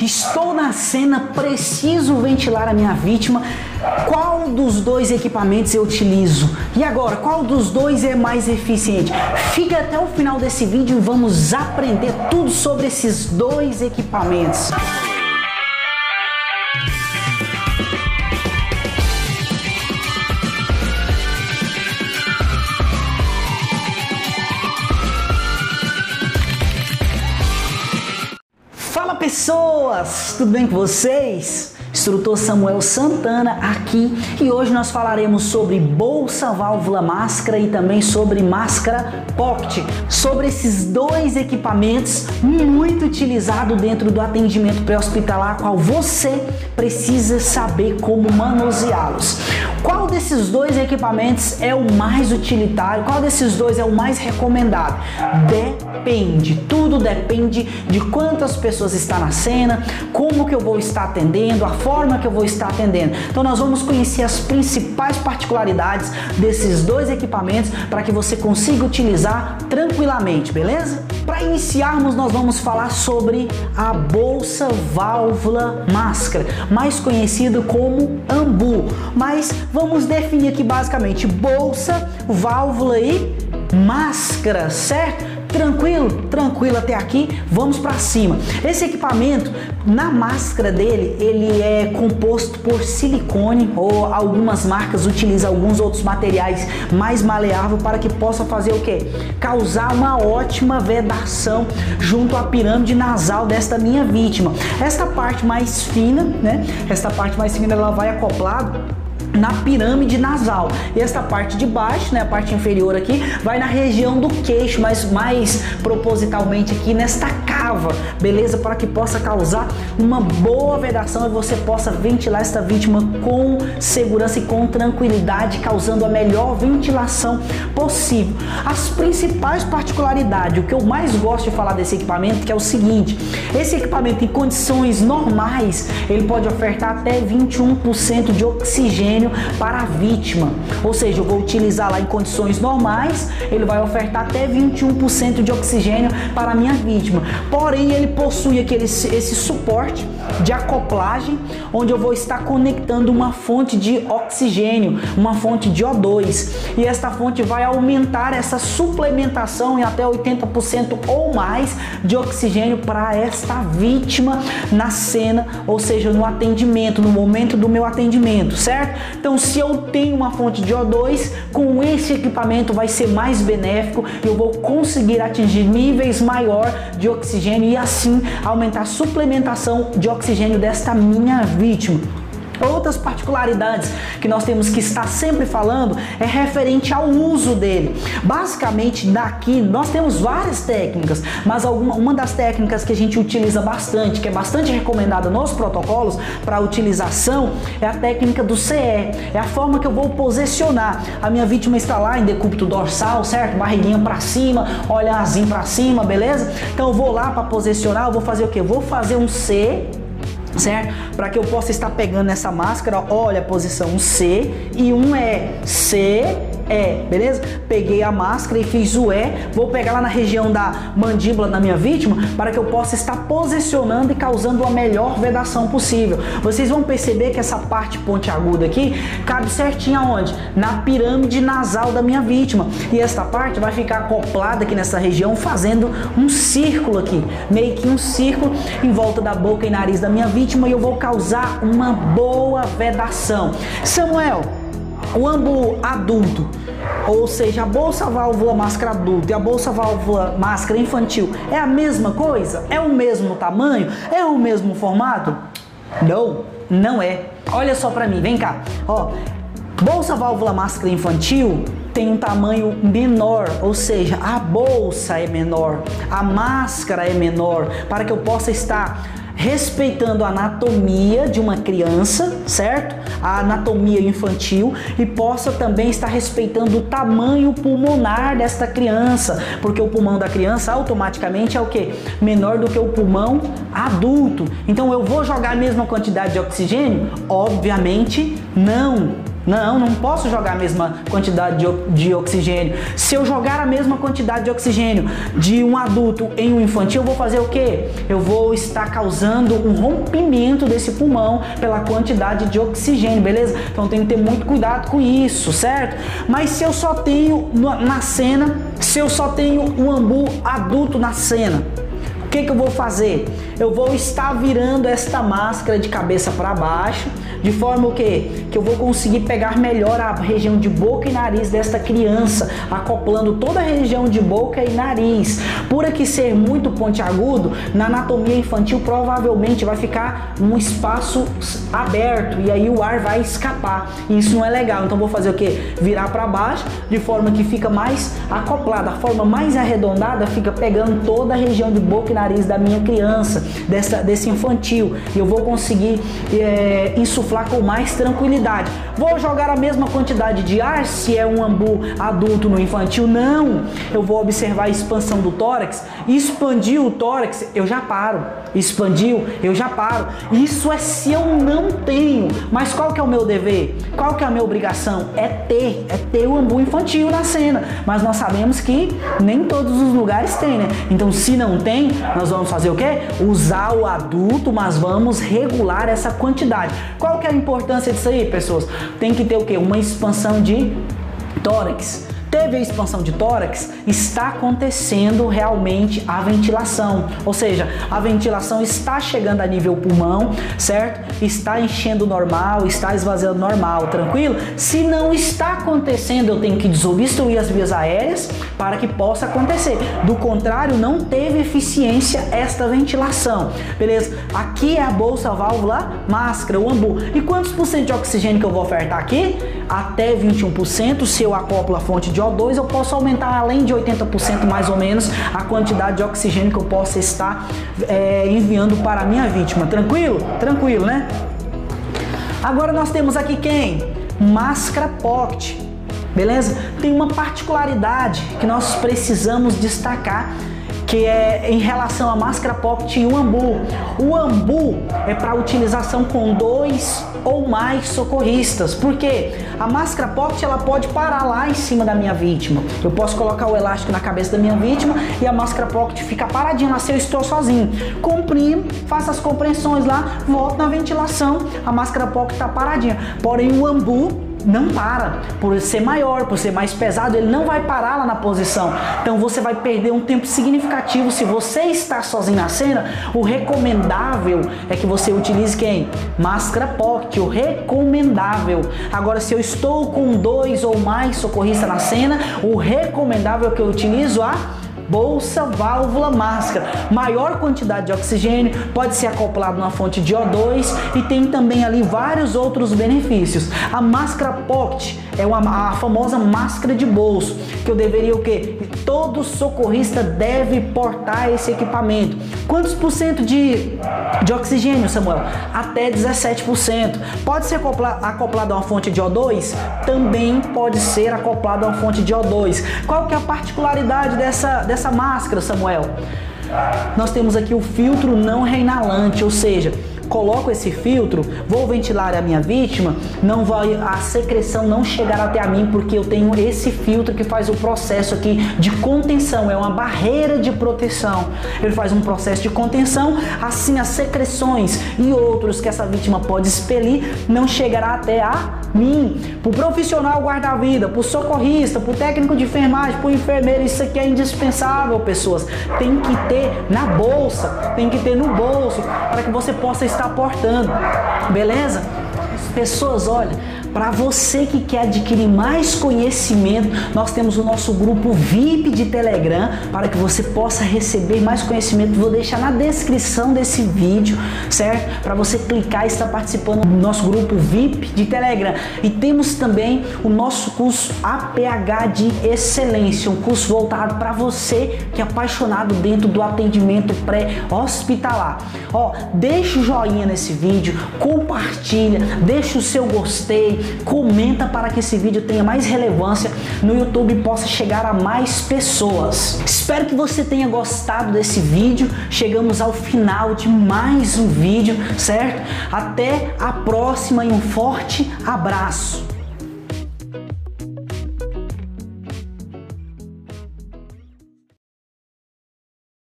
Estou na cena, preciso ventilar a minha vítima. Qual dos dois equipamentos eu utilizo? E agora, qual dos dois é mais eficiente? Fica até o final desse vídeo e vamos aprender tudo sobre esses dois equipamentos. Pessoas, tudo bem com vocês? Instrutor Samuel Santana aqui e hoje nós falaremos sobre bolsa válvula máscara e também sobre máscara pocket, sobre esses dois equipamentos muito utilizados dentro do atendimento pré-hospitalar, qual você precisa saber como manuseá-los. Qual desses dois equipamentos é o mais utilitário? Qual desses dois é o mais recomendado? Depende, tudo depende de quantas pessoas estão na cena, como que eu vou estar atendendo, a forma que eu vou estar atendendo. Então nós vamos conhecer as principais particularidades desses dois equipamentos para que você consiga utilizar tranquilamente, beleza? Para iniciarmos, nós vamos falar sobre a bolsa válvula máscara, mais conhecido como AMBU. Mas vamos definir aqui basicamente bolsa, válvula e máscara, certo? Tranquilo? Tranquilo até aqui? Vamos para cima. Esse equipamento, na máscara dele, ele é composto por silicone ou algumas marcas utilizam alguns outros materiais mais maleável para que possa fazer o que? Causar uma ótima vedação junto à pirâmide nasal desta minha vítima. Esta parte mais fina, né? Esta parte mais fina ela vai acoplado na pirâmide nasal. E esta parte de baixo, né, a parte inferior aqui, vai na região do queixo, mas mais propositalmente aqui nesta beleza? Para que possa causar uma boa vedação e você possa ventilar esta vítima com segurança e com tranquilidade, causando a melhor ventilação possível. As principais particularidades, o que eu mais gosto de falar desse equipamento, que é o seguinte: esse equipamento em condições normais, ele pode ofertar até 21% de oxigênio para a vítima. Ou seja, eu vou utilizar lá em condições normais, ele vai ofertar até 21% de oxigênio para a minha vítima. Porém, ele possui aquele, esse suporte de acoplagem, onde eu vou estar conectando uma fonte de oxigênio, uma fonte de O2. E esta fonte vai aumentar essa suplementação em até 80% ou mais de oxigênio para esta vítima na cena, ou seja, no atendimento, no momento do meu atendimento, certo? Então, se eu tenho uma fonte de O2, com esse equipamento vai ser mais benéfico, eu vou conseguir atingir níveis maior de oxigênio e assim aumentar a suplementação de oxigênio desta minha vítima. Outras particularidades que nós temos que estar sempre falando é referente ao uso dele. Basicamente, daqui nós temos várias técnicas, mas alguma, uma das técnicas que a gente utiliza bastante, que é bastante recomendada nos protocolos para utilização, é a técnica do CE. É a forma que eu vou posicionar. A minha vítima está lá em decúbito dorsal, certo? Barriguinha para cima, olhazinho para cima, beleza? Então eu vou lá para posicionar, eu vou fazer o que? Vou fazer um C certo? Para que eu possa estar pegando essa máscara, olha a posição C e um é C é, beleza? Peguei a máscara e fiz o E, vou pegar lá na região da mandíbula da minha vítima para que eu possa estar posicionando e causando a melhor vedação possível. Vocês vão perceber que essa parte pontiaguda aqui cabe certinho aonde? Na pirâmide nasal da minha vítima. E esta parte vai ficar acoplada aqui nessa região, fazendo um círculo aqui, meio que um círculo em volta da boca e nariz da minha vítima e eu vou causar uma boa vedação. Samuel, o ambu adulto, ou seja, a bolsa válvula máscara adulta e a bolsa válvula máscara infantil é a mesma coisa? É o mesmo tamanho? É o mesmo formato? Não, não é. Olha só para mim, vem cá. Ó, bolsa válvula máscara infantil tem um tamanho menor, ou seja, a bolsa é menor, a máscara é menor, para que eu possa estar respeitando a anatomia de uma criança, certo? A anatomia infantil e possa também estar respeitando o tamanho pulmonar desta criança, porque o pulmão da criança automaticamente é o que? Menor do que o pulmão adulto. Então eu vou jogar a mesma quantidade de oxigênio? Obviamente não. Não, não posso jogar a mesma quantidade de, de oxigênio. Se eu jogar a mesma quantidade de oxigênio de um adulto em um infantil, eu vou fazer o quê? Eu vou estar causando um rompimento desse pulmão pela quantidade de oxigênio, beleza? Então tem que ter muito cuidado com isso, certo? Mas se eu só tenho na cena, se eu só tenho um ambu adulto na cena, o que, que eu vou fazer? Eu vou estar virando esta máscara de cabeça para baixo de forma o que que eu vou conseguir pegar melhor a região de boca e nariz desta criança, acoplando toda a região de boca e nariz. Por aqui ser muito pontiagudo, na anatomia infantil provavelmente vai ficar um espaço aberto e aí o ar vai escapar. Isso não é legal. Então vou fazer o que? Virar para baixo de forma que fica mais acoplada. A forma mais arredondada fica pegando toda a região de boca e nariz da minha criança, dessa, desse infantil. E eu vou conseguir é, insuflar com mais tranquilidade. Vou jogar a mesma quantidade de ar se é um ambu adulto no infantil? Não. Eu vou observar a expansão do tórax. Expandiu o tórax, eu já paro. Expandiu, eu já paro. Isso é se eu não tenho. Mas qual que é o meu dever? Qual que é a minha obrigação? É ter, é ter o ambu infantil na cena. Mas nós sabemos que nem todos os lugares tem, né? Então, se não tem, nós vamos fazer o quê? Usar o adulto, mas vamos regular essa quantidade. Qual que é a importância disso aí, pessoas? Tem que ter o quê? Uma expansão de tórax teve a expansão de tórax, está acontecendo realmente a ventilação. Ou seja, a ventilação está chegando a nível pulmão, certo? Está enchendo normal, está esvaziando normal, tranquilo? Se não está acontecendo, eu tenho que desobstruir as vias aéreas para que possa acontecer. Do contrário, não teve eficiência esta ventilação. Beleza? Aqui é a bolsa válvula máscara, o ambu. E quantos por cento de oxigênio que eu vou ofertar aqui? Até 21%. Se eu acoplo a fonte de CO2, eu posso aumentar além de 80% mais ou menos a quantidade de oxigênio que eu possa estar é, enviando para a minha vítima. Tranquilo? Tranquilo, né? Agora nós temos aqui quem? Máscara Pocket. Beleza? Tem uma particularidade que nós precisamos destacar que é em relação à máscara pocket e o ambu. O ambu é para utilização com dois ou mais socorristas, porque a máscara pocket ela pode parar lá em cima da minha vítima. Eu posso colocar o elástico na cabeça da minha vítima e a máscara pocket fica paradinha lá se eu estou sozinho. Comprimo, faço as compreensões lá, volto na ventilação, a máscara pocket está paradinha. Porém o ambu não para. Por ser maior, por ser mais pesado, ele não vai parar lá na posição. Então você vai perder um tempo significativo. Se você está sozinho na cena, o recomendável é que você utilize quem? Máscara pocket, o recomendável. Agora, se eu estou com dois ou mais socorristas na cena, o recomendável é que eu utilizo a bolsa, válvula, máscara. Maior quantidade de oxigênio, pode ser acoplado numa fonte de O2 e tem também ali vários outros benefícios. A máscara pocket é uma, a famosa máscara de bolso, que eu deveria o quê? Todo socorrista deve portar esse equipamento. Quantos por cento de, de oxigênio, Samuel? Até 17%. Pode ser acoplado, a uma fonte de O2? Também pode ser acoplado a uma fonte de O2. Qual que é a particularidade dessa, dessa máscara, Samuel? Nós temos aqui o filtro não reinalante, ou seja, coloco esse filtro, vou ventilar a minha vítima, não vai a secreção não chegar até a mim porque eu tenho esse filtro que faz o processo aqui de contenção, é uma barreira de proteção. Ele faz um processo de contenção, assim as secreções e outros que essa vítima pode expelir não chegará até a mim. Para o profissional guarda-vida, para o socorrista, para o técnico de enfermagem, para o enfermeiro, isso aqui é indispensável, pessoas. Tem que ter na bolsa, tem que ter no bolso para que você possa está portando. Beleza? Pessoas, olha, para você que quer adquirir mais conhecimento, nós temos o nosso grupo VIP de Telegram para que você possa receber mais conhecimento. Vou deixar na descrição desse vídeo, certo? Para você clicar e estar participando do nosso grupo VIP de Telegram. E temos também o nosso curso APH de Excelência, um curso voltado para você que é apaixonado dentro do atendimento pré-hospitalar. Ó, deixa o joinha nesse vídeo, compartilha, deixa o seu gostei, comenta para que esse vídeo tenha mais relevância no YouTube e possa chegar a mais pessoas. Espero que você tenha gostado desse vídeo. Chegamos ao final de mais um vídeo, certo? Até a próxima e um forte abraço.